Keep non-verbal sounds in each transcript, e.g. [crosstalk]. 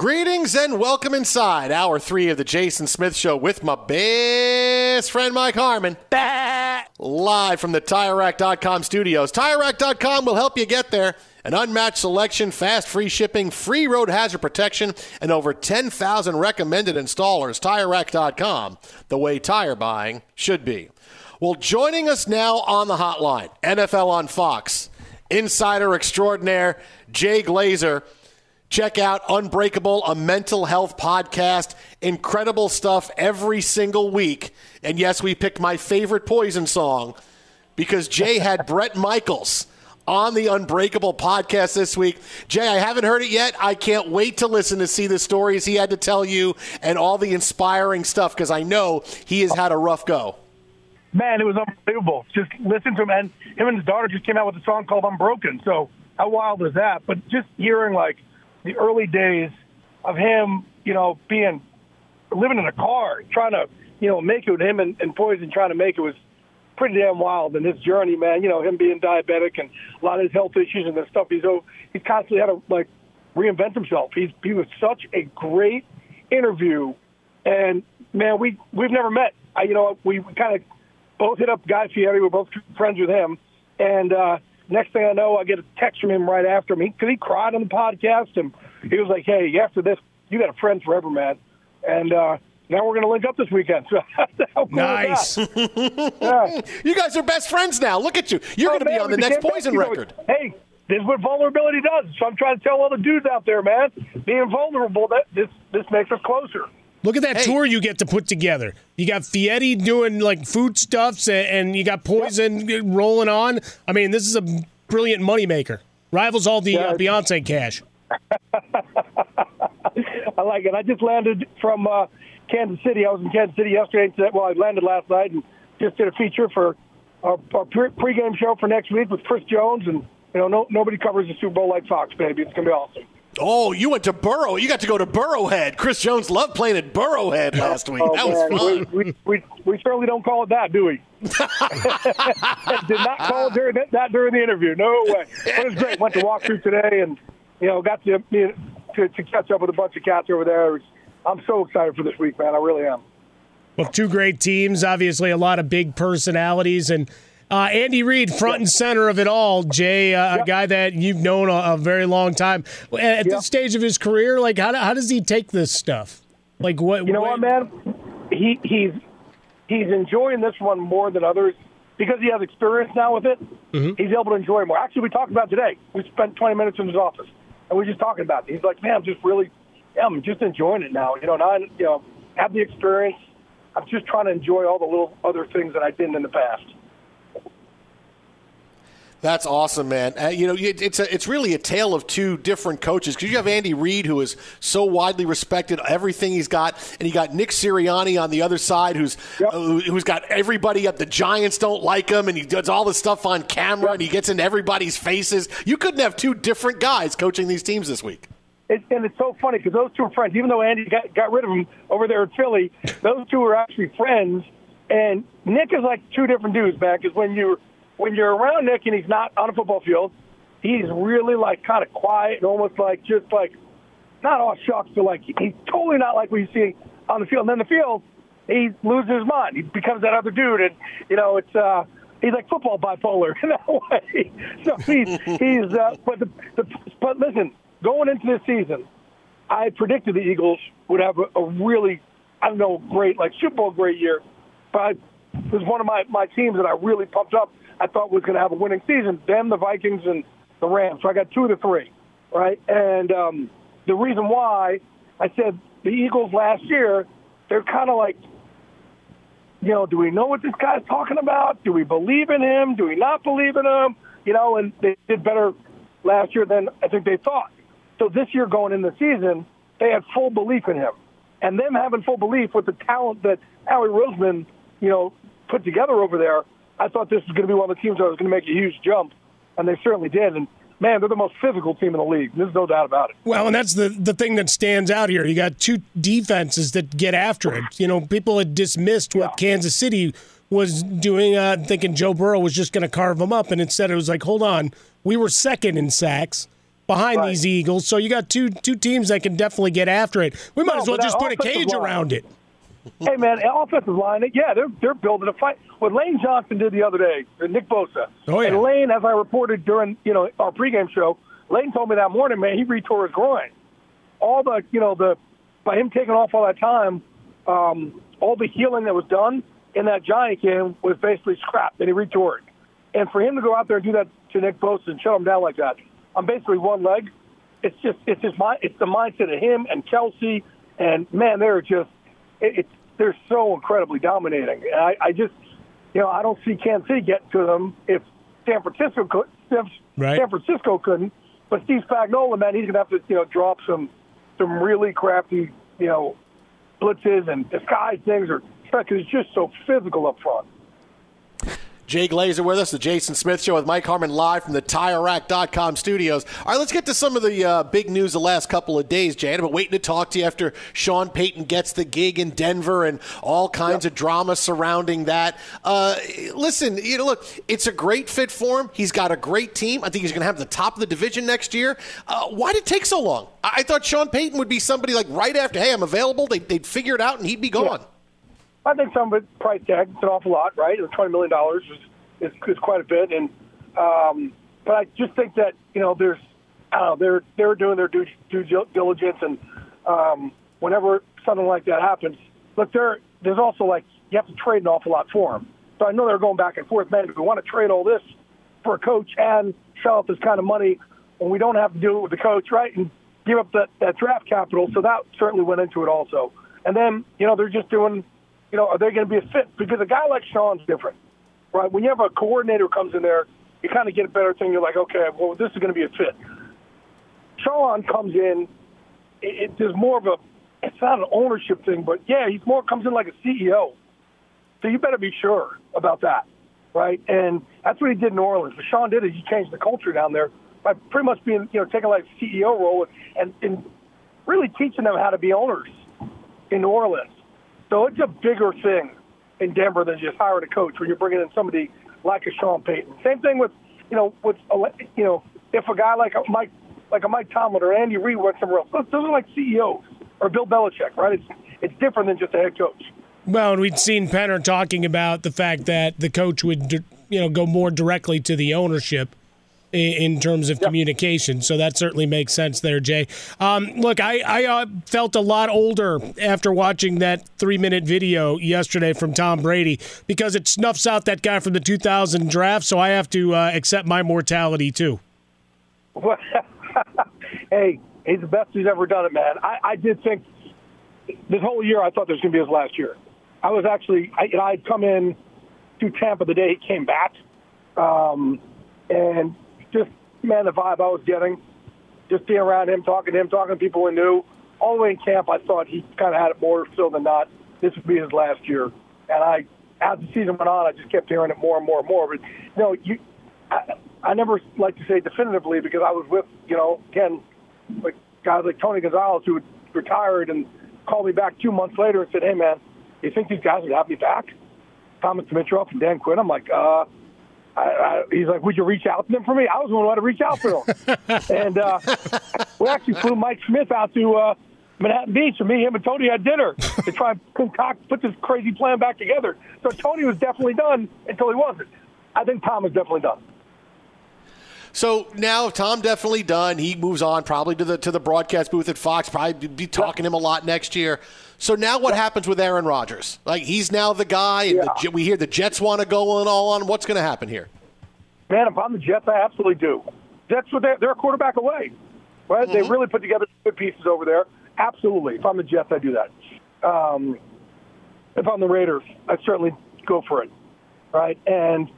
Greetings and welcome inside hour three of the Jason Smith Show with my best friend Mike Harmon. Bah! Live from the TireRack.com studios. TireRack.com will help you get there. An unmatched selection, fast free shipping, free road hazard protection, and over 10,000 recommended installers. TireRack.com, the way tire buying should be. Well, joining us now on the hotline, NFL on Fox, insider extraordinaire Jay Glazer. Check out Unbreakable, a mental health podcast. Incredible stuff every single week. And yes, we picked my favorite Poison song because Jay had [laughs] Bret Michaels on the Unbreakable podcast this week. Jay, I haven't heard it yet. I can't wait to listen to see the stories he had to tell you and all the inspiring stuff because I know he has had a rough go. Man, it was unbelievable. Just listen to him. And him and his daughter just came out with a song called Unbroken. So how wild is that? But just hearing like – the early days of him, you know, being living in a car, trying to, you know, make it with him and, and Poison trying to make it was pretty damn wild. And his journey, man, you know, him being diabetic and a lot of his health issues and the stuff he's oh, he's constantly had to like reinvent himself. He's he was such a great interview, and man, we we've never met. I, you know, we, we kind of both hit up Guy Fieri. We're both friends with him, and uh, next thing I know, I get a text from him right after me because he cried on the podcast and he was like, "Hey, after this, you got a friend forever, man." And uh, now we're going to link up this weekend. [laughs] So cool nice. yeah. [laughs] You guys are best friends now. Look at you. You're oh, going to be on the next Poison record. Hey, this is what vulnerability does. So I'm trying to tell all the dudes out there, man, being vulnerable, that this this makes us closer. Look at that hey. tour you get to put together. You got Fieri doing like foodstuffs, and, and you got Poison yep. rolling on. I mean, this is a brilliant moneymaker. Rivals all the yeah. uh, Beyonce cash. [laughs] I like it. I just landed from uh, Kansas City. I was in Kansas City yesterday. Well, I landed last night and just did a feature for our, our pre- pregame show for next week with Chris Jones, and you know, no, nobody covers the Super Bowl like Fox, baby. It's gonna be awesome. Oh, you went to Burrow. You got to go to Burrowhead. Chris Jones loved playing at Burrowhead last week. Oh, that was fun. We, we, we, we certainly don't call it that, do we? [laughs] Did not call it during that, that during the interview. No way. But it was great. Went to walk through today, and you know, got to, you know, to to catch up with a bunch of cats over there. Was- I'm so excited for this week, man. I really am. Well, two great teams, obviously a lot of big personalities, and uh, Andy Reid, front and center of it all. Jay, uh, a guy that you've known a, a very long time. At this stage of his career, like how, how does he take this stuff? Like what? You know what, man? He he's he's enjoying this one more than others because he has experience now with it. Mm-hmm. He's able to enjoy it more. Actually, we talked about it today. We spent 20 minutes in his office, and we were just talking about it. He's like, "Man, I'm just really, yeah, I'm just enjoying it now. You know, now I, you know, have the experience. I'm just trying to enjoy all the little other things that I didn't in the past." That's awesome, man. Uh, you know, it, it's a, it's really a tale of two different coaches because you have Andy Reid, who is so widely respected, everything he's got, and you got Nick Sirianni on the other side, who's uh, who's got everybody up. The Giants don't like him, and he does all this stuff on camera, and he gets in everybody's faces. You couldn't have two different guys coaching these teams this week. It, and it's so funny because those two are friends. Even though Andy got, got rid of him over there in Philly, those two are actually friends. And Nick is like two different dudes, man. Because when you're when you're around Nick and he's not on a football field, he's really like kind of quiet and almost like just like not all shucks, but like he's totally not like what you see on the field. And then the field, he loses his mind. He becomes that other dude, and you know it's uh, he's like football bipolar [laughs] in that way. [laughs] So he's he's uh, but the, the but listen, going into this season, I predicted the Eagles would have a, a really I don't know great like Super Bowl great year, but I, it was one of my my teams that I really pumped up. I thought was going to have a winning season. Them, the Vikings, and the Rams. So I got two of the three, right? And um, the reason why I said the Eagles last year, they're kind of like, you know, do we know what this guy's talking about? Do we believe in him? Do we not believe in him? You know, and they did better last year than I think they thought. So this year going in the season, they had full belief in him. And them having full belief with the talent that Howie Roseman, you know, put together over there, I thought this was going to be one of the teams that was going to make a huge jump, and they certainly did. And man, they're the most physical team in the league. There's no doubt about it. Well, and that's the the thing that stands out here. You got two defenses that get after it. You know, people had dismissed what Kansas City was doing, uh, thinking Joe Burrow was just going to carve them up, and instead it was like, hold on, we were second in sacks behind these Eagles, so you got two two teams that can definitely get after it. We might No, as well just put a cage line- around it. [laughs] hey man, offensive line, yeah, they're they're building a fight. What Lane Johnson did the other day, uh, Nick Bosa. Oh, yeah. And Lane, as I reported during you know our pregame show, Lane told me that morning, man, he retore his groin. All the you know the by him taking off all that time, um, all the healing that was done in that Giant game was basically scrapped, and he retore it. And for him to go out there and do that to Nick Bosa and shut him down like that on basically one leg, it's just it's just my it's the mindset of him and Kelce, and man, they're just it, it's they're so incredibly dominating. I, I just you know I don't see Kansas City get to them if San Francisco could. If Right. San Francisco couldn't, but Steve Spagnuolo, man, he's gonna have to you know drop some some really crafty you know blitzes and disguise things or because it's just so physical up front. Jay Glazer with us, the Jason Smith Show with Mike Harmon live from the TireRack.com studios. All right, let's get to some of the uh, big news the last couple of days, Jay. I've been waiting to talk to you after Sean Payton gets the gig in Denver and all kinds of drama surrounding that. Uh, listen, you know, look, it's a great fit for him. He's got a great team. I think he's going to have the top of the division next year. Uh, why did it take so long? I-, I thought Sean Payton would be somebody like right after, hey, I'm available. They- they'd figure it out and he'd be gone. I think some of it price tag. It's an awful lot, right? Twenty million dollars is, is is quite a bit, and um, but I just think that you know there's I they're they're doing their due, due diligence, and um, whenever something like that happens, look there there's also like you have to trade an awful lot for them. So I know they're going back and forth. Man, we want to trade all this for a coach and shell out this kind of money, when we don't have to do it with the coach, right, and give up that that draft capital, so that certainly went into it also. And then you know they're just doing you know, are they going to be a fit? Because a guy like Sean's different, right? When you have a coordinator comes in there, you kind of get a better thing. You're like, okay, well, this is going to be a fit. Sean comes in, it, it, there's more of a, it's not an ownership thing, but yeah, he's more comes in like a CEO. So you better be sure about that. right? And that's what he did in Orleans. What Sean did is he changed the culture down there by pretty much being, you know, taking like a CEO role and, and really teaching them how to be owners in New Orleans. So it's a bigger thing in Denver than just hiring a coach when you're bringing in somebody like a Sean Payton. Same thing with, you know, with you know, if a guy like a Mike, like a Mike Tomlin or Andy Reid went somewhere else, those are like CEOs or Bill Belichick, right? It's it's different than just a head coach. Well, and we'd seen Penner talking about the fact that the coach would, you know, go more directly to the ownership in terms of yep. communication. So that certainly makes sense there, Jay. Um, look, I, I uh, felt a lot older after watching that three minute video yesterday from Tom Brady because it snuffs out that guy from the 2000 draft. So I have to uh, accept my mortality too. [laughs] hey, he's the best who's ever done it, man. I, I did think this whole year I thought this was going to be his last year. I was actually, I, you know, I'd come in to Tampa the day he came back. Um, and just, man, the vibe I was getting, just being around him, talking to him, talking to people we knew. All the way in camp, I thought he kind of had it more still than not. This would be his last year. And I, as the season went on, I just kept hearing it more and more and more. But, you know, you, I, I never like to say definitively because I was with, you know, again, like guys like Tony Gonzalez who retired and called me back two months later and said, hey, man, you think these guys would have me back? Thomas Dimitroff and Dan Quinn. I'm like, uh, I, I, he's like, would you reach out to them for me? I was the one who had to reach out for them. [laughs] and uh, we actually flew Mike Smith out to uh, Manhattan Beach, and me, him, and Tony had dinner to try and concoct, put this crazy plan back together. So Tony was definitely done until he wasn't. I think Tom is definitely done. So now Tom definitely done. He moves on probably to the to the broadcast booth at Fox. Probably be talking to him a lot next year. So now what happens with Aaron Rodgers? Like he's now the guy, and yeah. the, we hear the Jets want to go on all on. What's going to happen here? Man, if I'm the Jets, I absolutely do. Jets, they're, they're a quarterback away. Right? Mm-hmm. They really put together good pieces over there. Absolutely. If I'm the Jets, I do that. Um, if I'm the Raiders, I certainly go for it. Right? And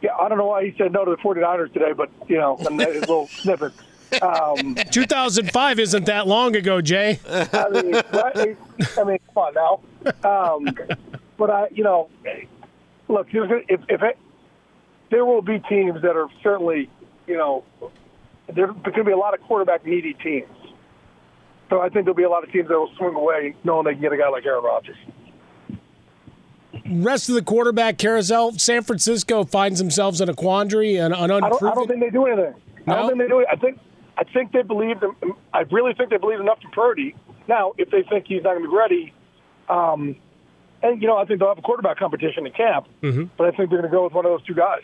yeah, I don't know why he said no to the 49ers today, but, you know, his little [laughs] snippet. Um, 2005 isn't that long ago, Jay. I mean, I mean, come on now. Um, but I, you know, look, if, if it, there will be teams that are certainly, you know, there's going to be a lot of quarterback needy teams. So I think there'll be a lot of teams that will swing away knowing they can get a guy like Aaron Rodgers. Rest of the quarterback carousel, San Francisco finds themselves in a quandary and an unproven. I don't, I don't think they do anything. No? I don't think they do it. I think I think they believe them. I really think they believe enough in Purdy. Now, if they think he's not going to be ready, um, and you know, I think they'll have a quarterback competition in camp. Mm-hmm. But I think they're going to go with one of those two guys.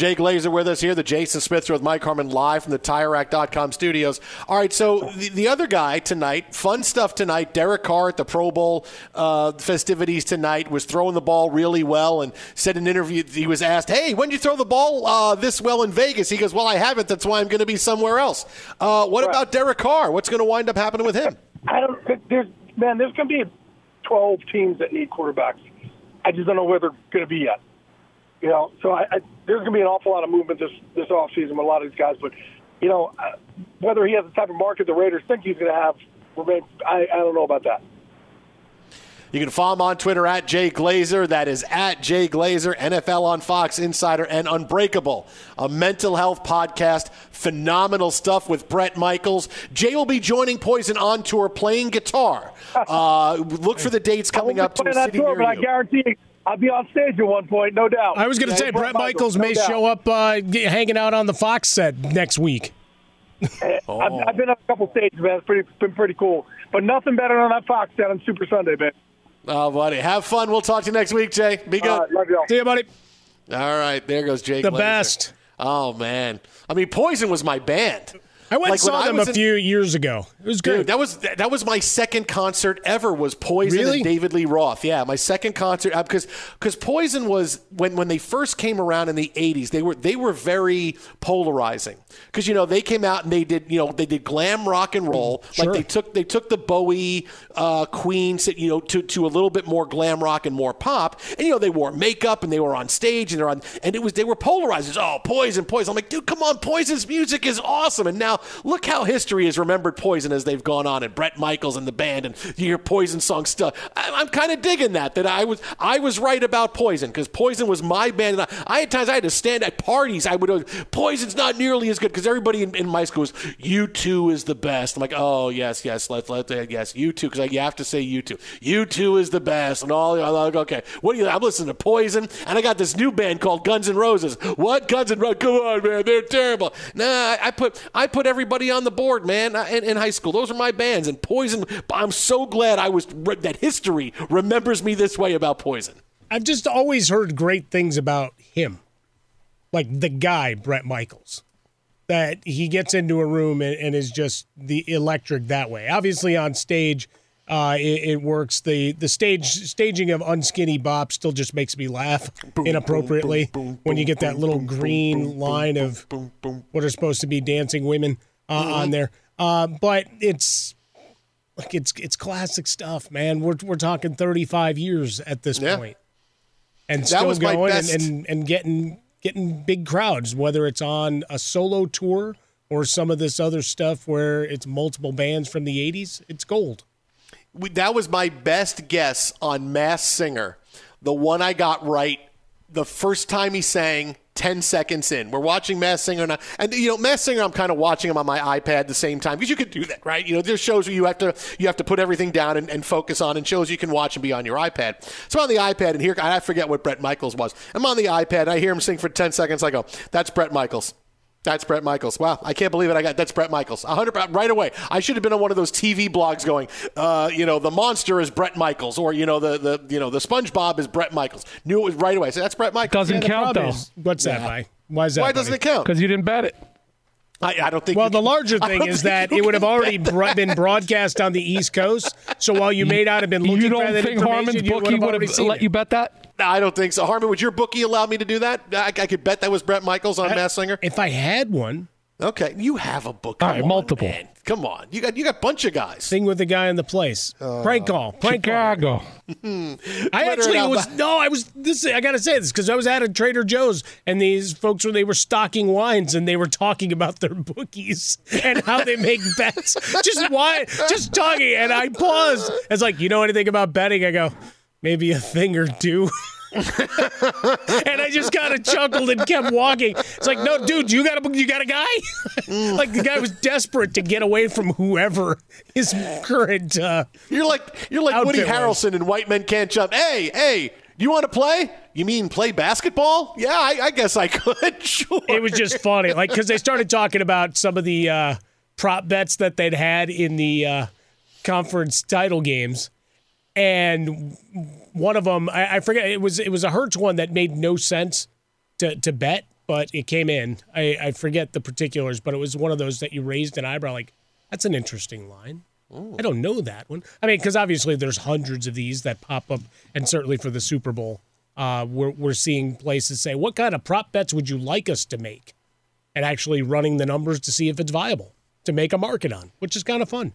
Jay Glazer with us here, the Jason Smith Show with Mike Harmon live from the TireRack.com studios. All right, so the, the, other guy tonight, fun stuff tonight. Derek Carr at the Pro Bowl uh, festivities tonight was throwing the ball really well and said in an interview he was asked, "Hey, when did you throw the ball uh, this well in Vegas?" He goes, "Well, I haven't. That's why I'm going to be somewhere else." Uh, what right. about Derek Carr? What's going to wind up happening with him? I don't. There's man. There's going to be 12 teams that need quarterbacks. I just don't know where they're going to be yet. You know, so I, I, there's going to be an awful lot of movement this this offseason with a lot of these guys. But you know, uh, whether he has the type of market the Raiders think he's going to have, I, I don't know about that. You can follow him on Twitter at Jay Glazer. That is at Jay Glazer, NFL on Fox Insider, and Unbreakable, a mental health podcast. Phenomenal stuff with Bret Michaels. Jay will be joining Poison on tour playing guitar. [laughs] Uh, look for the dates coming up to a city tour, near but you. I guarantee I'll be on stage at one point, no doubt. I was going to yeah, say Bret Michaels, Michaels may no show up uh, hanging out on the Fox set next week. oh. [laughs] I've, I've, been on a couple stages, man. It's pretty, been pretty cool. But nothing better than that Fox set on Super Sunday, man. Oh, buddy. Have fun. We'll talk to you next week, Jay. Be good. Love y'all. See you, buddy. All right. There goes Jake. The Glazer. best. Oh, man. I mean, Poison was my band. I went like saw them a in, few years ago. It was good. Dude, that was that was my second concert ever. Was Poison really? and David Lee Roth? Yeah, my second concert because uh, because Poison was when when they first came around in the '80s. They were they were very polarizing because you know they came out and they did you know they did glam rock and roll. Sure. Like they took they took the Bowie uh, Queen you know to to a little bit more glam rock and more pop. And you know they wore makeup and they were on stage and they're on and it was they were polarizers. Oh, Poison, Poison. I'm like, dude, come on, Poison's music is awesome. And now look how history has remembered Poison as they've gone on, and Bret Michaels and the band, and you hear Poison songs still. I, am kind of digging that that I was I was right about Poison because Poison was my band, and I, I, had times I had to stand at parties. I would Poison's not nearly as good because everybody in, in, my school was U2 is the best. I'm like, oh yes, yes, let's let uh, yes U2 because you have to say U2. U2 is the best, and all. I'm like, okay, what do you? I'm listening to Poison, and I got this new band called Guns N' Roses. What Guns N' Roses? Come on, man, they're terrible. Nah, I, I put I put everybody on the board, man, in, in, high school. Those are my bands, and Poison. I'm so glad I was that history remembers me this way about Poison. I've just always heard great things about him, like the guy Bret Michaels. That he gets into a room and, and is just the electric that way. Obviously on stage uh, it, it, works. The the stage staging of Unskinny Bop still just makes me laugh inappropriately when you get that little green line of what are supposed to be dancing women uh, mm-hmm. on there. Uh, but it's like it's it's classic stuff, man. We're we're talking 35 years at this yeah. point, and still going and, and and getting getting big crowds, whether it's on a solo tour or some of this other stuff where it's multiple bands from the 80s. It's gold that was my best guess on Masked Singer. The one I got right the first time he sang 10 seconds in. We're watching Masked Singer now. And, you know, Masked Singer, I'm kind of watching him on my iPad at the same time because you could do that, right? You know, there's shows where you have to you have to put everything down and, and focus on and shows you can watch and be on your iPad. So I'm on the iPad and here, I forget what Bret Michaels was. I'm on the iPad I hear him sing for 10 seconds. I go, oh, that's Bret Michaels. That's Bret Michaels. Wow, I can't believe it. I got that's Bret Michaels. 100 right away. I should have been on one of those TV blogs going, uh, you know, the monster is Bret Michaels, or you know, the the you know, the SpongeBob is Bret Michaels. Knew it was right away. So that's Bret Michaels. Doesn't yeah, count though. Is, what's that? By why is that? Why buddy? doesn't it count? Because you didn't bet it. I, I, don't think. Well, the can, larger [laughs] thing is that it would have already been broadcast on the East Coast. So while you may not have been looking you don't for that think Harmon's bookie would have let it. you bet that? I don't think so. Harmon, would your bookie allow me to do that? I, I could bet that was Bret Michaels on Masked Singer. If I had one, Okay, you have a book. All right, on, multiple. Man. Come on, you got you got a bunch of guys. Sing with the guy in the place. Uh, prank call. Prank Chicago. Call. I actually was no. I was this. I got to say this because I was at a Trader Joe's and these folks were they were stocking wines and they were talking about their bookies and how they make [laughs] bets. just why? just talking. And I paused. It's like you know anything about betting? I go maybe a thing or two. [laughs] and I just kind of chuckled and kept walking. It's like, no, dude, you got a you got a guy. [laughs] like the guy was desperate to get away from whoever his current. Uh, you're like you're like Woody Harrelson and White Men Can't Jump. Hey, hey, you want to play? You mean play basketball? Yeah, I, I guess I could. [laughs] sure. It was just funny, like because they started talking about some of the uh, prop bets that they'd had in the uh, conference title games, and one of them, I, I, forget it was it was a Hurts one that made no sense to to bet, but it came in. I, I forget the particulars, but it was one of those that you raised an eyebrow like that's an interesting line. Ooh. I don't know that one. I mean, because obviously there's hundreds of these that pop up, and certainly for the Super Bowl, uh, we're we're seeing places say, "What kind of prop bets would you like us to make?" and actually running the numbers to see if it's viable to make a market on, which is kind of fun.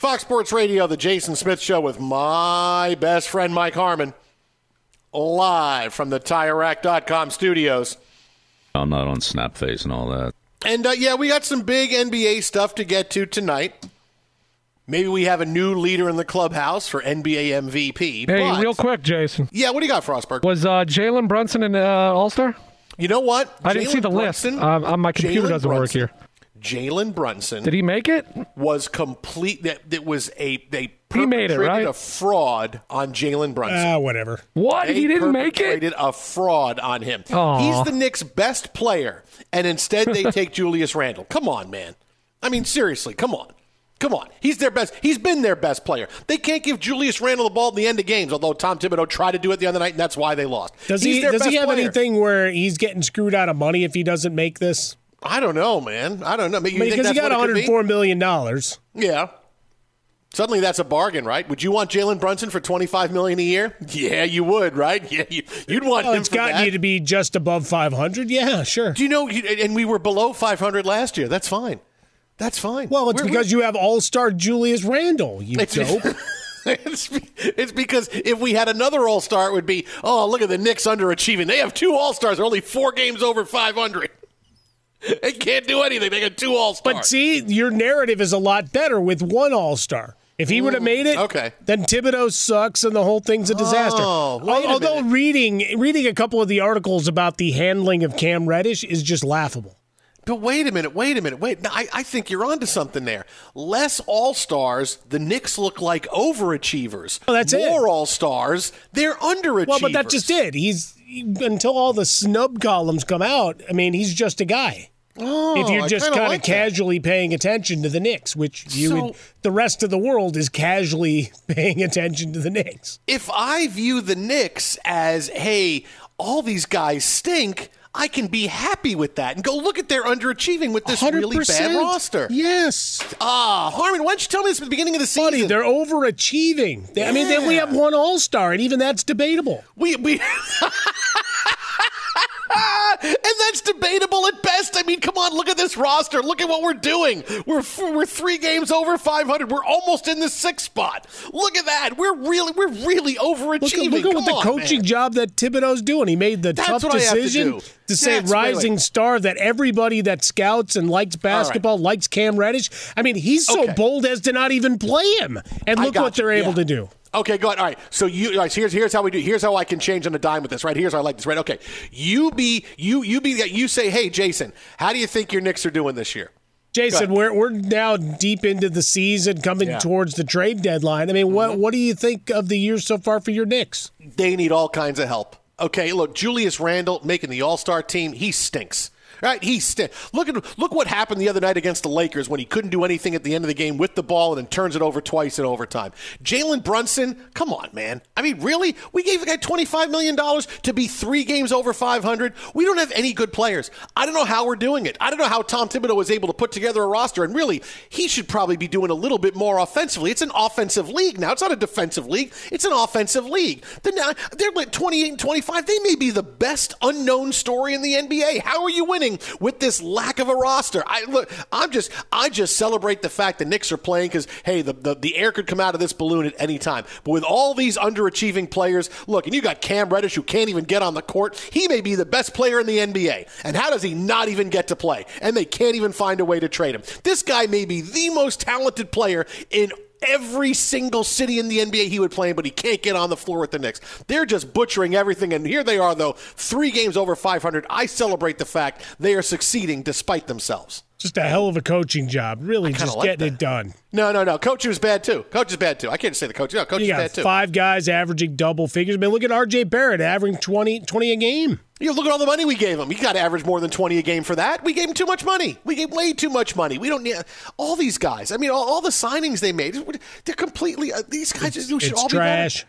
Fox Sports Radio, the Jason Smith Show with my best friend Mike Harmon, live from the TireRack.com studios. I'm not on Snapface and all that. And uh, yeah, we got some big NBA stuff to get to tonight. Maybe we have a new leader in the clubhouse for NBA MVP. Hey, but- real quick, Jason. Yeah, what do you got, Frostberg? Was uh, Jalen Brunson an uh, All Star? You know what? I didn't see the Brunson- list. Um, uh, my computer Jalen doesn't work here. Jalen Brunson. Did he make it? Was complete. That, that was a they He made it, perpetrated right? a fraud on Jalen Brunson. Ah, whatever. What? They he didn't make it? perpetrated a fraud on him. Aw. He's the Knicks' best player, and instead they [laughs] take Julius Randle. Come on, man. I mean, seriously, come on. Come on. He's their best. He's been their best player. They can't give Julius Randle the ball at the end of games, although Tom Thibodeau tried to do it the other night, and that's why they lost. Does He's he their does he have player. anything where he's getting screwed out of money if he doesn't make this? I don't know, man. I don't know. You I mean, because he got what it could be? 104 million dollars. Yeah. Suddenly that's a bargain, right? Would you want Jalen Brunson for twenty five million a year? Yeah, you would, right? [laughs] Yeah, you, would want Well, him it's gotten that. you to be just above 500. Yeah, sure. Do you know? And we were below five hundred last year. That's fine. That's fine. Well, it's We're- because you have All Star Julius Randle. You It's- dope. [laughs] it's, it's because if we had another All Star, it would be oh look at the Knicks underachieving. They have two All Stars, they're only four games over five hundred. [laughs] They can't do anything. They got two All Stars. But see, your narrative is a lot better with one All Star. If he would have made it, okay. then Thibodeau sucks and the whole thing's a disaster. Oh, a Although minute. reading reading a couple of the articles about the handling of Cam Reddish is just laughable. But wait a minute, wait a minute, wait. No, I, I think you're onto something there. Less All Stars, the Knicks look like overachievers. Oh, that's it. More All Stars, they're underachievers. Well, but that just it. He's until all the snub columns come out. I mean, he's just a guy. Oh, if you're just kind of like that. casually paying attention to the Knicks, which you So- would, the rest of the world is casually [laughs] paying attention to the Knicks. If I view the Knicks as, hey, all these guys stink, I can be happy with that and go look at their underachieving with this really bad roster. Yes. Ah, Harmon, why don't you tell me this at the beginning of the season? Buddy, they're overachieving. They- I mean, they, we have one All Star, and even that's debatable. We we [laughs] [laughs] and that's debatable at best. I mean, come on, look at this roster. Look at what we're doing. We're f- we're three games over 500. We're almost in the sixth spot. Look at that. We're really we're really Look, overachieving. at- look at what Come the coaching man. job that Thibodeau's doing. He made the That's tough have to decision to, say rising star that everybody that scouts and likes basketball likes Cam Reddish. I mean, he's so Okay. bold as to not even play him. And look what they're you, able yeah. to do. Okay, good. All right. So you all right, so here's here's how we do. Here's how I can change on a dime with this. Right. Here's how I like this. Right. Okay. You be you you be that you say, hey Jason, how do you think your Knicks are doing this year? Jason, we're, we're now deep into the season, coming Yeah. towards the trade deadline. I mean, what mm-hmm. what do you think of the year so far for your Knicks? They need all kinds of help. Okay, look, Julius Randle making the All Star team, he stinks. Right? He st- look at look what happened the other night against the Lakers when he couldn't do anything at the end of the game with the ball and then turns it over twice in overtime. Jalen Brunson, come on, man. I mean, really? We gave the guy twenty five million dollars to be three games over five hundred. We don't have any good players. I don't know how we're doing it. I don't know how Tom Thibodeau was able to put together a roster. And really, he should probably be doing a little bit more offensively. It's an offensive league now. It's not a defensive league. It's an offensive league. They're, they're like twenty eight and twenty five. They may be the best unknown story in the NBA. How are you winning with this lack of a roster? I look. I'm just. I just celebrate the fact the Knicks are playing because hey, the, the the air could come out of this balloon at any time. But with all these underachieving players, look, and you got Cam Reddish who can't even get on the court. He may be the best player in the NBA, and how does he not even get to play? And they can't even find a way to trade him. This guy may be the most talented player in every single city in the NBA he would play in, but he can't get on the floor with the Knicks. They're just butchering everything, and here they are, though, three games over 500. I celebrate the fact they are succeeding despite themselves. Just a hell of a coaching job. Really, just like getting it done. No, no, no. Coach was bad too. Coach is bad too. I can't say the coach. No, coach You is bad too. five guys averaging double figures. I mean, look at R.J. Barrett averaging 20, 20 a game. You look at all the money we gave him. He got to average more than 20 a game for that. We gave him too much money. We gave way too much money. We don't need all these guys. I mean, all, all the signings they made, they're completely, uh, these guys just should it's all trash. be.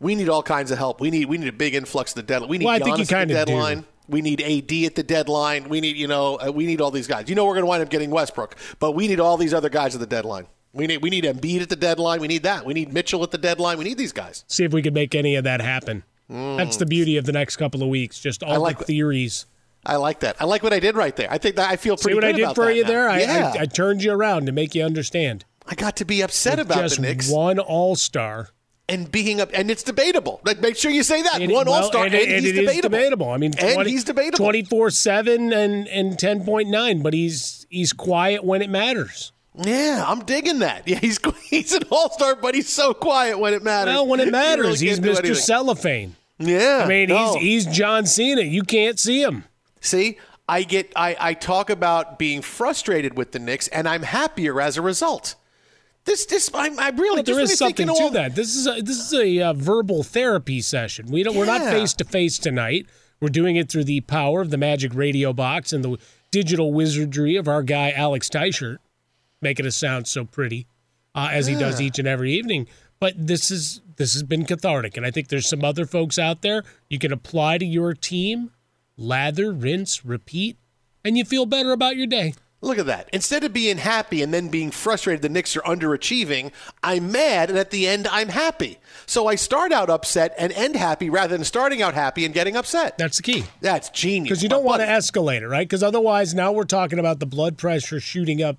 We need all kinds of help. We need we need a big influx of the deadline. We need Well, I think you at the kinda do. We need AD at the deadline. We need, you know, uh, we need all these guys. You know, we're going to wind up getting Westbrook, but we need all these other guys at the deadline. We need we need Embiid at the deadline. We need that. We need Mitchell at the deadline. We need these guys. See if we can make any of that happen. That's the beauty of the next couple of weeks. Just all I like the theories. I like that. I like what I did right there. I think that I feel pretty See what good I did for you now. there? I, yeah. I, I turned you around to make you understand. I got to be upset With about just the Knicks one All Star. And being up, and it's debatable. Like, make sure you say that one well, All Star, and, and, and he's debatable. debatable. I mean, and he's debatable. Twenty four seven and and ten point nine, but he's he's quiet when it matters. Yeah, I'm digging that. Yeah, he's [laughs] he's an All Star, but he's so quiet when it matters. Well, when it He really matters, he's Mr. anything. Cellophane. Yeah, I mean, no. he's he's John Cena. You can't see him. See, I get I, I talk about being frustrated with the Knicks, and I'm happier as a result. This this I'm, I really But there is really something to all- that. This is a, this is a uh, verbal therapy session. We don't. We're not face to face tonight. We're doing it through the power of the Magic Radio Box and the digital wizardry of our guy Alex Teichert, making us sound so pretty uh, as he does each and every evening. But this is this has been cathartic, and I think there's some other folks out there you can apply to your team. Lather, rinse, repeat, and you feel better about your day. Look at that. Instead of being happy and then being frustrated the Knicks are underachieving, I'm mad and at the end I'm happy. So I start out upset and end happy rather than starting out happy and getting upset. That's the key. That's genius. Because you don't want to escalate it, right? Because otherwise, now we're talking about the blood pressure shooting up,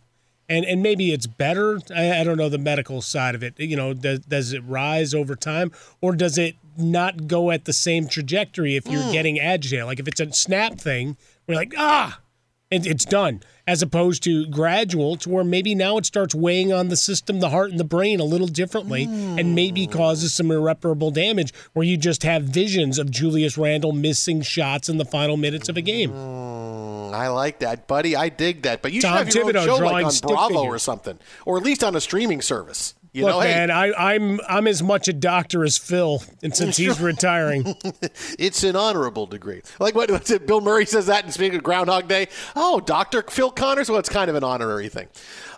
and and maybe it's better. I, I don't know the medical side of it. You know, does, does it rise over time, or does it not go at the same trajectory if you're Hmm. getting agitated? Like if it's a snap thing, we're like ah, it, it's done. As opposed to gradual, to where maybe now it starts weighing on the system, the heart, and the brain a little differently, and maybe Hmm. causes some irreparable damage where you just have visions of Julius Randle missing shots in the final minutes of a game. Mm, I like that, buddy. I dig that. But you Tom should have your Thibodeau own show like on Bravo figures. or something, or at least on a streaming service. You Look, know, hey, man, I, I'm I'm as much a doctor as Phil, and since he's [laughs] retiring, it's an honorable degree. Like what was it? Bill Murray says that in speaking of Groundhog Day. Oh, Doctor Phil Connors. Well, it's kind of an honorary thing.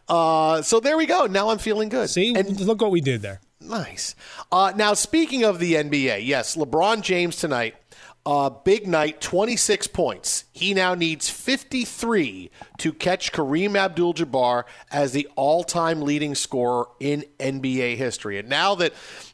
Uh, so there we go. Now I'm feeling good. see, and look what we did there. Nice. Uh, now, speaking of the NBA, yes, LeBron James tonight, uh, big night, 26 points. He now needs 53 to catch Kareem Abdul Jabbar as the all time leading scorer in NBA history. And now that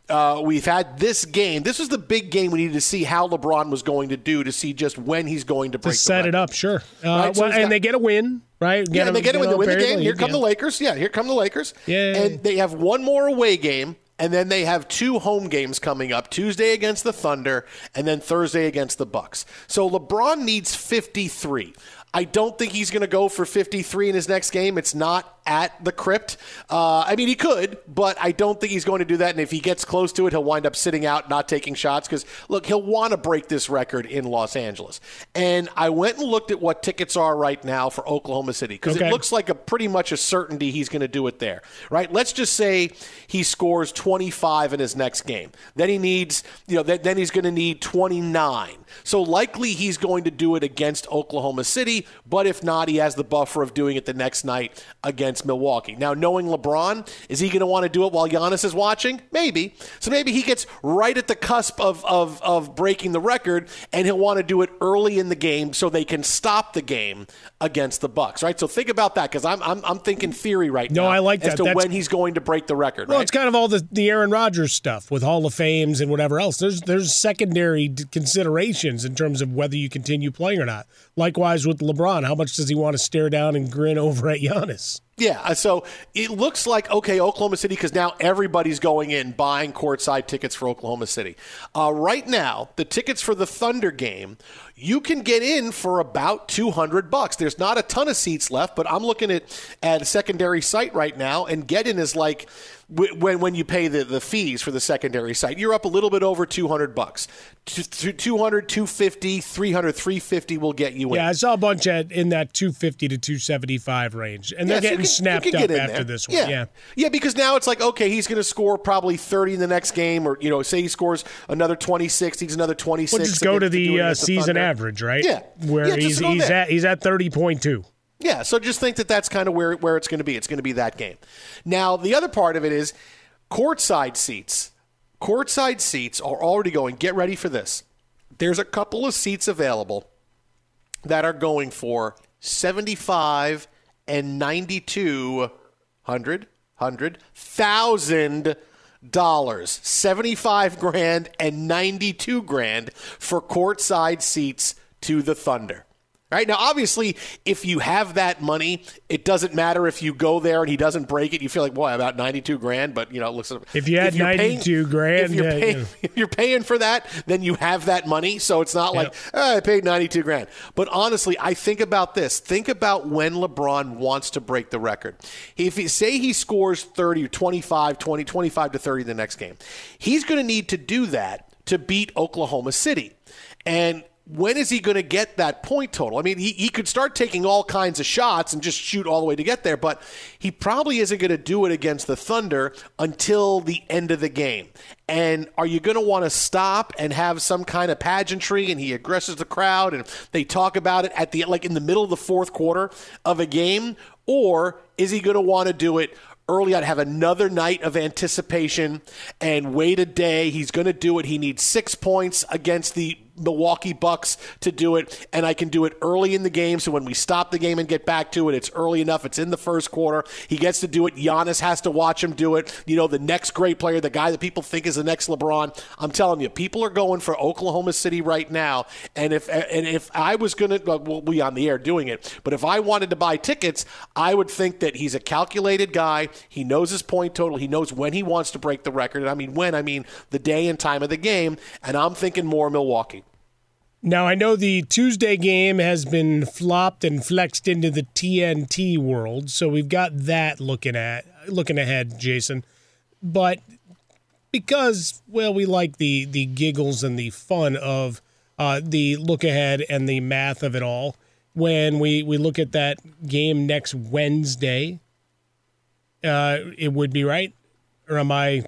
uh, we've had this game, this was the big game we needed to see how LeBron was going to do to see just when he's going to To break the set it up, sure. Uh, Right, so well, he's and got- they get a win, right? yeah, them- they get it when them they win the game. Here come yeah. the Lakers. Yeah, here come the Lakers. Yay. And they have one more away game, and then they have two home games coming up: Tuesday against the Thunder, and then Thursday against the Bucks. So LeBron needs 53. I don't think he's going to go for 53 in his next game. It's not at the crypt. Uh, I mean, he could, but I don't think he's going to do that. And if he gets close to it, he'll wind up sitting out, not taking shots. Because look, he'll want to break this record in Los Angeles. And I went and looked at what tickets are right now for Oklahoma City because Okay. it looks like a pretty much a certainty he's going to do it there. Right? Let's just say he scores 25 in his next game. Then he needs, you know, then, then he's going to need 29. So likely he's going to do it against Oklahoma City, but if not, he has the buffer of doing it the next night against Milwaukee. Now, knowing LeBron, is he going to want to do it while Giannis is watching? Maybe. So maybe he gets right at the cusp of, of, of breaking the record, and he'll want to do it early in the game so they can stop the game against the Bucks, right? So think about that because I'm, I'm, I'm thinking theory right No, now I like as that. to That's- when he's going to break the record, Well, right? it's kind of all the, the Aaron Rodgers stuff with Hall of Fames and whatever else. There's there's secondary d- considerations in terms of whether you continue playing or not. Likewise with LeBron, how much does he want to stare down and grin over at Giannis? Yeah, uh, so it looks like okay, Oklahoma City because now everybody's going in buying courtside tickets for Oklahoma City. Uh, right now, the tickets for the Thunder game, you can get in for about two hundred bucks. There's not a ton of seats left, but I'm looking at at a secondary site right now, and get in is like when when you pay the, the fees for the secondary site, you're up a little bit over 200 bucks. T- t- 200, 250, 300, 350 will get you in. Yeah, I saw a bunch at, in that 250 to 275 range, and they're Yeah, so getting can- snapped up after there. this one. Yeah. Yeah. yeah, because now it's like okay, he's going to score probably thirty in the next game, or you know, say he scores another twenty six, he's another twenty six. We'll just go to the uh, season average, right? Yeah, where Yeah, he's he's there. at he's at 30.2. Yeah, so just think that that's kind of where where it's going to be. It's going to be that game. Now, the other part of it is courtside seats. Courtside seats are already going. Get ready for this. There's a couple of seats available that are going for 75 and 92 hundred hundred thousand dollars 75 grand and 92 grand for courtside seats to the thunder Right now, obviously, if you have that money, it doesn't matter if you go there and he doesn't break it. You feel like, boy, about ninety-two grand, but you know, it looks. If you had you're paying- 92 grand, if you're, uh, paying, [laughs] if you're paying for that, then you have that money. So it's not like "Ah, I paid ninety-two grand. But honestly, I think about this. Think about when LeBron wants to break the record. If he say he scores 30 or 25, 20, 25 to thirty the next game, he's going to need to do that to beat Oklahoma City, and when is he going to get that point total? I mean, he, he could start taking all kinds of shots and just shoot all the way to get there, but he probably isn't going to do it against the Thunder until the end of the game. And are you going to want to stop and have some kind of pageantry and he aggresses the crowd and they talk about it at the like in the middle of the fourth quarter of a game or is he going to want to do it early on, have another night of anticipation and wait a day. He's going to do it. He needs six points against the Milwaukee Bucks to do it, and I can do it early in the game. So when we stop the game and get back to it, it's early enough. It's in the first quarter. He gets to do it. Giannis has to watch him do it. You know, the next great player, the guy that people think is the next LeBron. I'm telling you, people are going for Oklahoma City right now. And if and if I was well, we'll be on the air doing it, but if I wanted to buy tickets, I would think that he's a calculated guy. He knows his point total. He knows when he wants to break the record. And I mean when, I mean the day and time of the game. And I'm thinking more Milwaukee. Now I know the Tuesday game has been flopped and flexed into the TNT world, so we've got that looking at looking ahead, Jason. But because well, we like the the giggles and the fun of uh, the look ahead and the math of it all. When we we look at that game next Wednesday, uh, it would be right, or am I?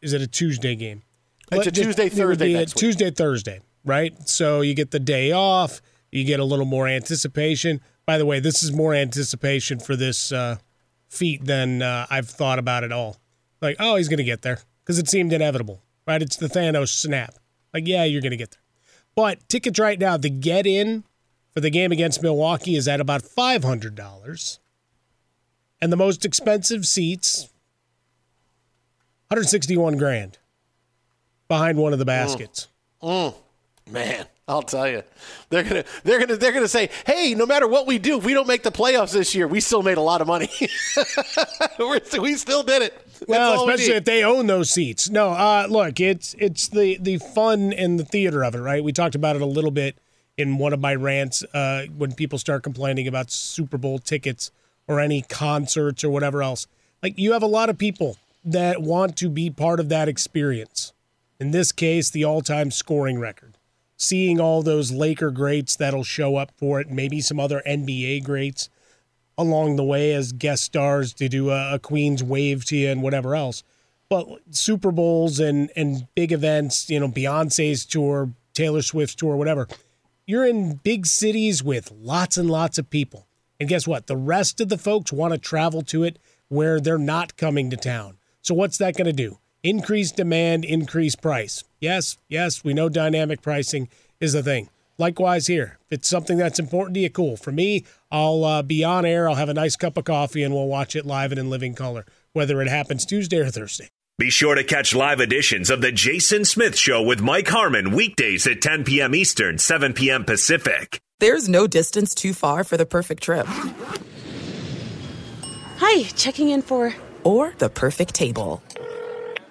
Is it a Tuesday game? It's a Tuesday, it Thursday a next week. Tuesday, Thursday, right? So you get the day off, you get a little more anticipation. By the way, this is more anticipation for this uh, feat than uh, I've thought about at all. Like, oh, he's going to get there because it seemed inevitable, right? It's the Thanos snap. Like, yeah, you're going to get there. But tickets right now, the get in for the game against Milwaukee is at about $500. And the most expensive seats, 161 grand behind one of the baskets. Mm, man, I'll tell you, they're gonna they're gonna they're gonna say, hey, no matter what we do, if we don't make the playoffs this year, we still made a lot of money. [laughs] We're, still did it. That's Well, all we especially if they own those seats. No, uh, look, it's it's the the fun and the theater of it, right? We talked about it a little bit in one of my rants uh, when people start complaining about Super Bowl tickets or any concerts or whatever else. Like you have a lot of people that want to be part of that experience. In this case, the all time scoring record. Seeing all those Laker greats that'll show up for it, maybe some other NBA greats along the way as guest stars to do a, a Queen's wave to you and whatever else. But Super Bowls and, and big events, you know, Beyonce's tour, Taylor Swift's tour, whatever, you're in big cities with lots and lots of people. And guess what? The rest of the folks want to travel to it where they're not coming to town. So what's that going to do? Increase demand, increase price. Yes, yes, we know dynamic pricing is a thing. Likewise here, if it's something that's important to you, cool. For me, I'll uh, be on air. I'll have a nice cup of coffee, and we'll watch it live and in living color, whether it happens Tuesday or Thursday. Be sure to catch live editions of The Jason Smith Show with Mike Harmon weekdays at 10 p.m. Eastern, 7 p.m. Pacific. There's no distance too far for the perfect trip. Hi, checking in for. Or the perfect table.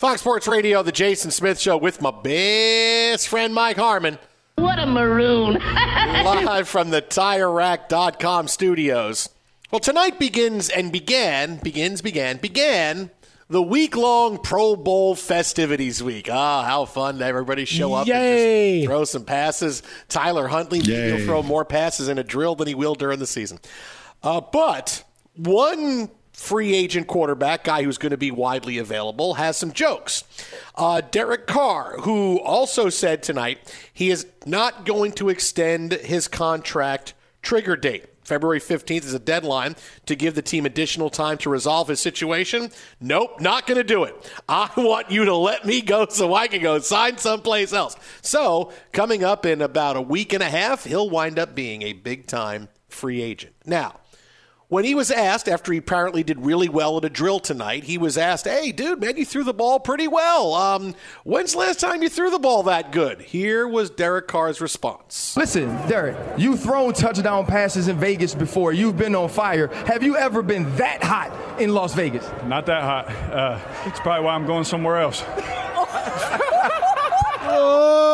Fox Sports Radio, The Jason Smith Show with my best friend Mike Harmon. What a maroon. [laughs] live from the TireRack.com studios. Well, tonight begins and began, begins, began, began the week long Pro Bowl festivities week. Ah, how fun to everybody show up Yay. and just throw some passes. Tyler Huntley, Yay. he'll throw more passes in a drill than he will during the season. Uh, but one free agent quarterback, guy who's going to be widely available, has some jokes. Uh, Derek Carr, who also said tonight he is not going to extend his contract trigger date. February 15th is a deadline to give the team additional time to resolve his situation. Nope, not going to do it. I [laughs] want you to let me go so I can go sign someplace else. So, coming up in about a week and a half, he'll wind up being a big time free agent. Now, when he was asked after he apparently did really well at a drill tonight, he was asked, "Hey, dude, man, you threw the ball pretty well. Um, when's the last time you threw the ball that good?" Here was Derek Carr's response. Listen, Derek, you've thrown touchdown passes in Vegas before. You've been on fire. Have you ever been that hot in Las Vegas? Not that hot. Uh, it's probably why I'm going somewhere else. Oh, [laughs] [laughs]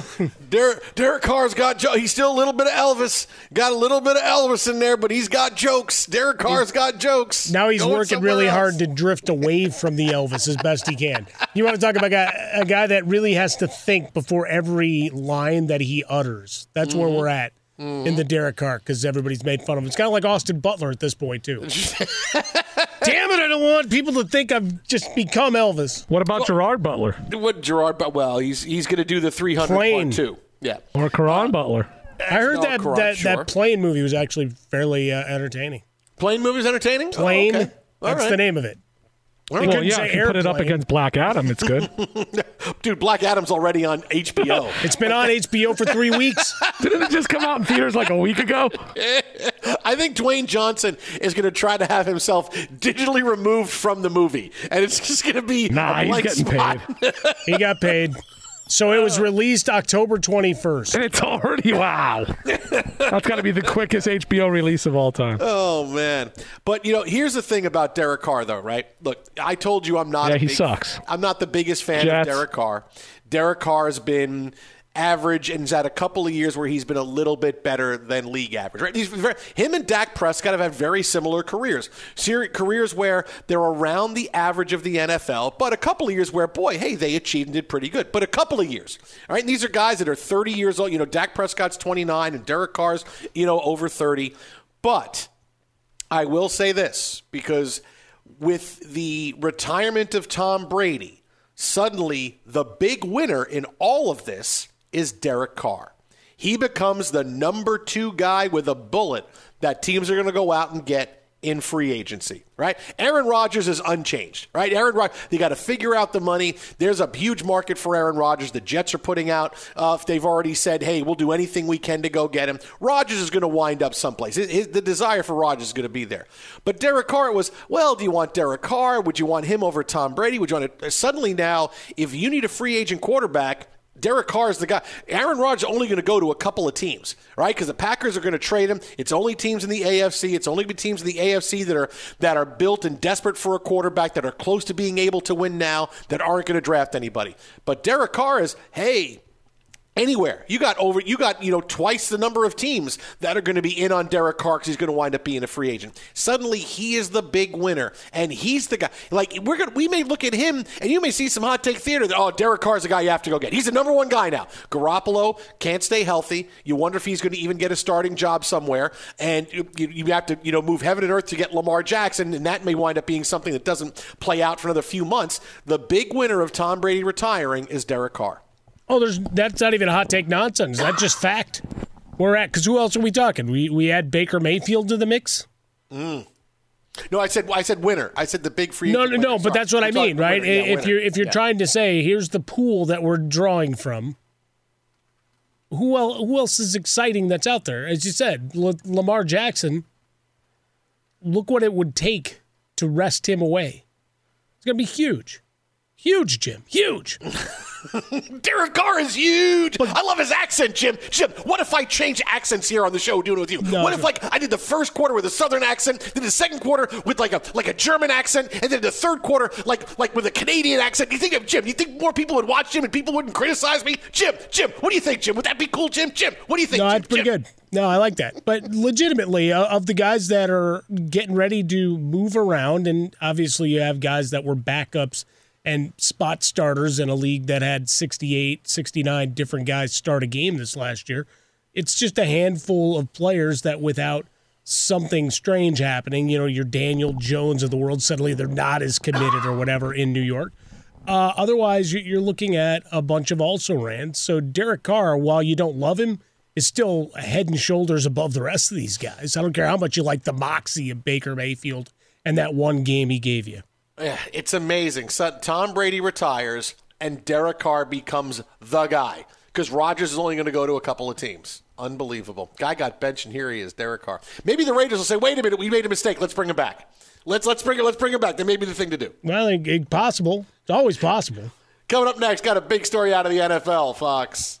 [laughs] Derek, Derek Carr's got jo- he's still a little bit of Elvis. Got a little bit of Elvis in there, but he's got jokes. Derek Carr's got jokes. now he's Going working really else. hard to drift away [laughs] from the Elvis as best he can. You want to talk about a guy, a guy that really has to think before every line that he utters. That's where Mhm. we're at in the Derek Carr because everybody's made fun of him. It's kind of like Austin Butler at this point too. [laughs] Damn it! I don't want people to think I've just become Elvis. What about Gerard Butler What Gerard? But well, he's he's going to do the three hundred Plane. point too. Yeah. or Karan Butler? I heard that Karan, that, sure. that plane movie was actually fairly uh, entertaining. Plane movies entertaining. Oh, Plane. okay. That's right. the name of it. They Well, yeah, if you put it up against Black Adam, it's good. [laughs] Dude, Black Adam's already on HBO. [laughs] It's been on HBO for three weeks. [laughs] Didn't it just come out in theaters like a week ago? I think Dwayne Johnson is going to try to have himself digitally removed from the movie, and it's just going to be Nah, a he's getting spot. He got paid. So it was oh. released October 21st. And it's already wow. That's got to be the quickest HBO release of all time. Oh man! But you know, here's the thing about Derek Carr, though, right? Look, I told you I'm not. Yeah, a he big- sucks. I'm not the biggest fan Jets. of Derek Carr. Derek Carr has been average and has had a couple of years where he's been a little bit better than league average. Right? He's very, him and Dak Prescott have had very similar careers. Ser- careers where they're around the average of the NFL, but a couple of years where, boy, hey, they achieved and did pretty good. But a couple of years. All right, and these are guys that are 30 years old. You know, Dak Prescott's 29 and Derek Carr's, you know, over 30. But I will say this because with the retirement of Tom Brady, suddenly the big winner in all of this is Derek Carr. He becomes the number two guy with a bullet that teams are going to go out and get in free agency, right? Aaron Rodgers is unchanged, right? Aaron Rodgers, they got to figure out the money. There's a huge market for Aaron Rodgers. The Jets are putting out, uh, they've already said, hey, we'll do anything we can to go get him. Rodgers is going to wind up someplace. His- his- the desire for Rodgers is going to be there. But Derek Carr was, well, do you want Derek Carr? Would you want him over Tom Brady? Would you want to, suddenly now, if you need a free agent quarterback, Derek Carr is the guy. Aaron Rodgers only going to go to a couple of teams, right? Because the Packers are going to trade him. It's only teams in the AFC. It's only teams in the AFC that are that are built and desperate for a quarterback that are close to being able to win now that aren't going to draft anybody. But Derek Carr is, hey, anywhere. You got over you got, you know, twice the number of teams that are going to be in on Derek Carr cuz he's going to wind up being a free agent. Suddenly he is the big winner and he's the guy. Like we're going to we may look at him and you may see some hot take theater that oh, Derek Carr's the guy you have to go get. He's the number 1 guy now. Garoppolo can't stay healthy. You wonder if he's going to even get a starting job somewhere and you, you, have to, you know, move heaven and earth to get Lamar Jackson and that may wind up being something that doesn't play out for another few months. The big winner of Tom Brady retiring is Derek Carr. Oh, there's that's not even a hot take nonsense. That's just fact. We're at because who else are we talking? We we add Baker Mayfield to the mix. Mm. No, I said I said winner. I said the big free. No, no, no. winner. But Sorry. that's what I I'm mean, right? winner. If you're if you're Yeah. trying to say here's the pool that we're drawing from, who else? Who else is exciting that's out there? As you said, L- Lamar Jackson. Look what it would take to wrest him away. It's gonna be huge, huge, Jim, huge. [laughs] Derek Carr is huge. I love his accent, Jim. Jim, what if I change accents here on the show doing it with you? No, what if like I did the first quarter with a southern accent, then the second quarter with like a like a German accent, and then the third quarter like like with a Canadian accent? You think of Jim? You think more people would watch Jim and people wouldn't criticize me? Jim, Jim, what do you think, Jim? Would that be cool, Jim? Jim, what do you think? No, Jim? that's pretty Jim? good. No, I like that. But legitimately, uh, of the guys that are getting ready to move around, and obviously you have guys that were backups and spot starters in a league that had 68, 69 different guys start a game this last year. It's just a handful of players that without something strange happening, you know, your Daniel Jones of the world, suddenly they're not as committed or whatever in New York. Uh, otherwise, you- you're looking at a bunch of also rans. So Derek Carr, while you don't love him, is still a head and shoulders above the rest of these guys. I don't care how much you like the moxie of Baker Mayfield and that one game he gave you. Yeah, it's amazing. So Tom Brady retires and Derek Carr becomes the guy because Rodgers is only going to go to a couple of teams. Unbelievable. Guy got benched, and here he is, Derek Carr. Maybe the Raiders will say, "Wait a minute, we made a mistake. Let's bring him back. Let's let's bring it. Let's bring him back. That may be the thing to do." Well, it, it possible. It's always possible. Coming up next, got a big story out of the NFL, Fox.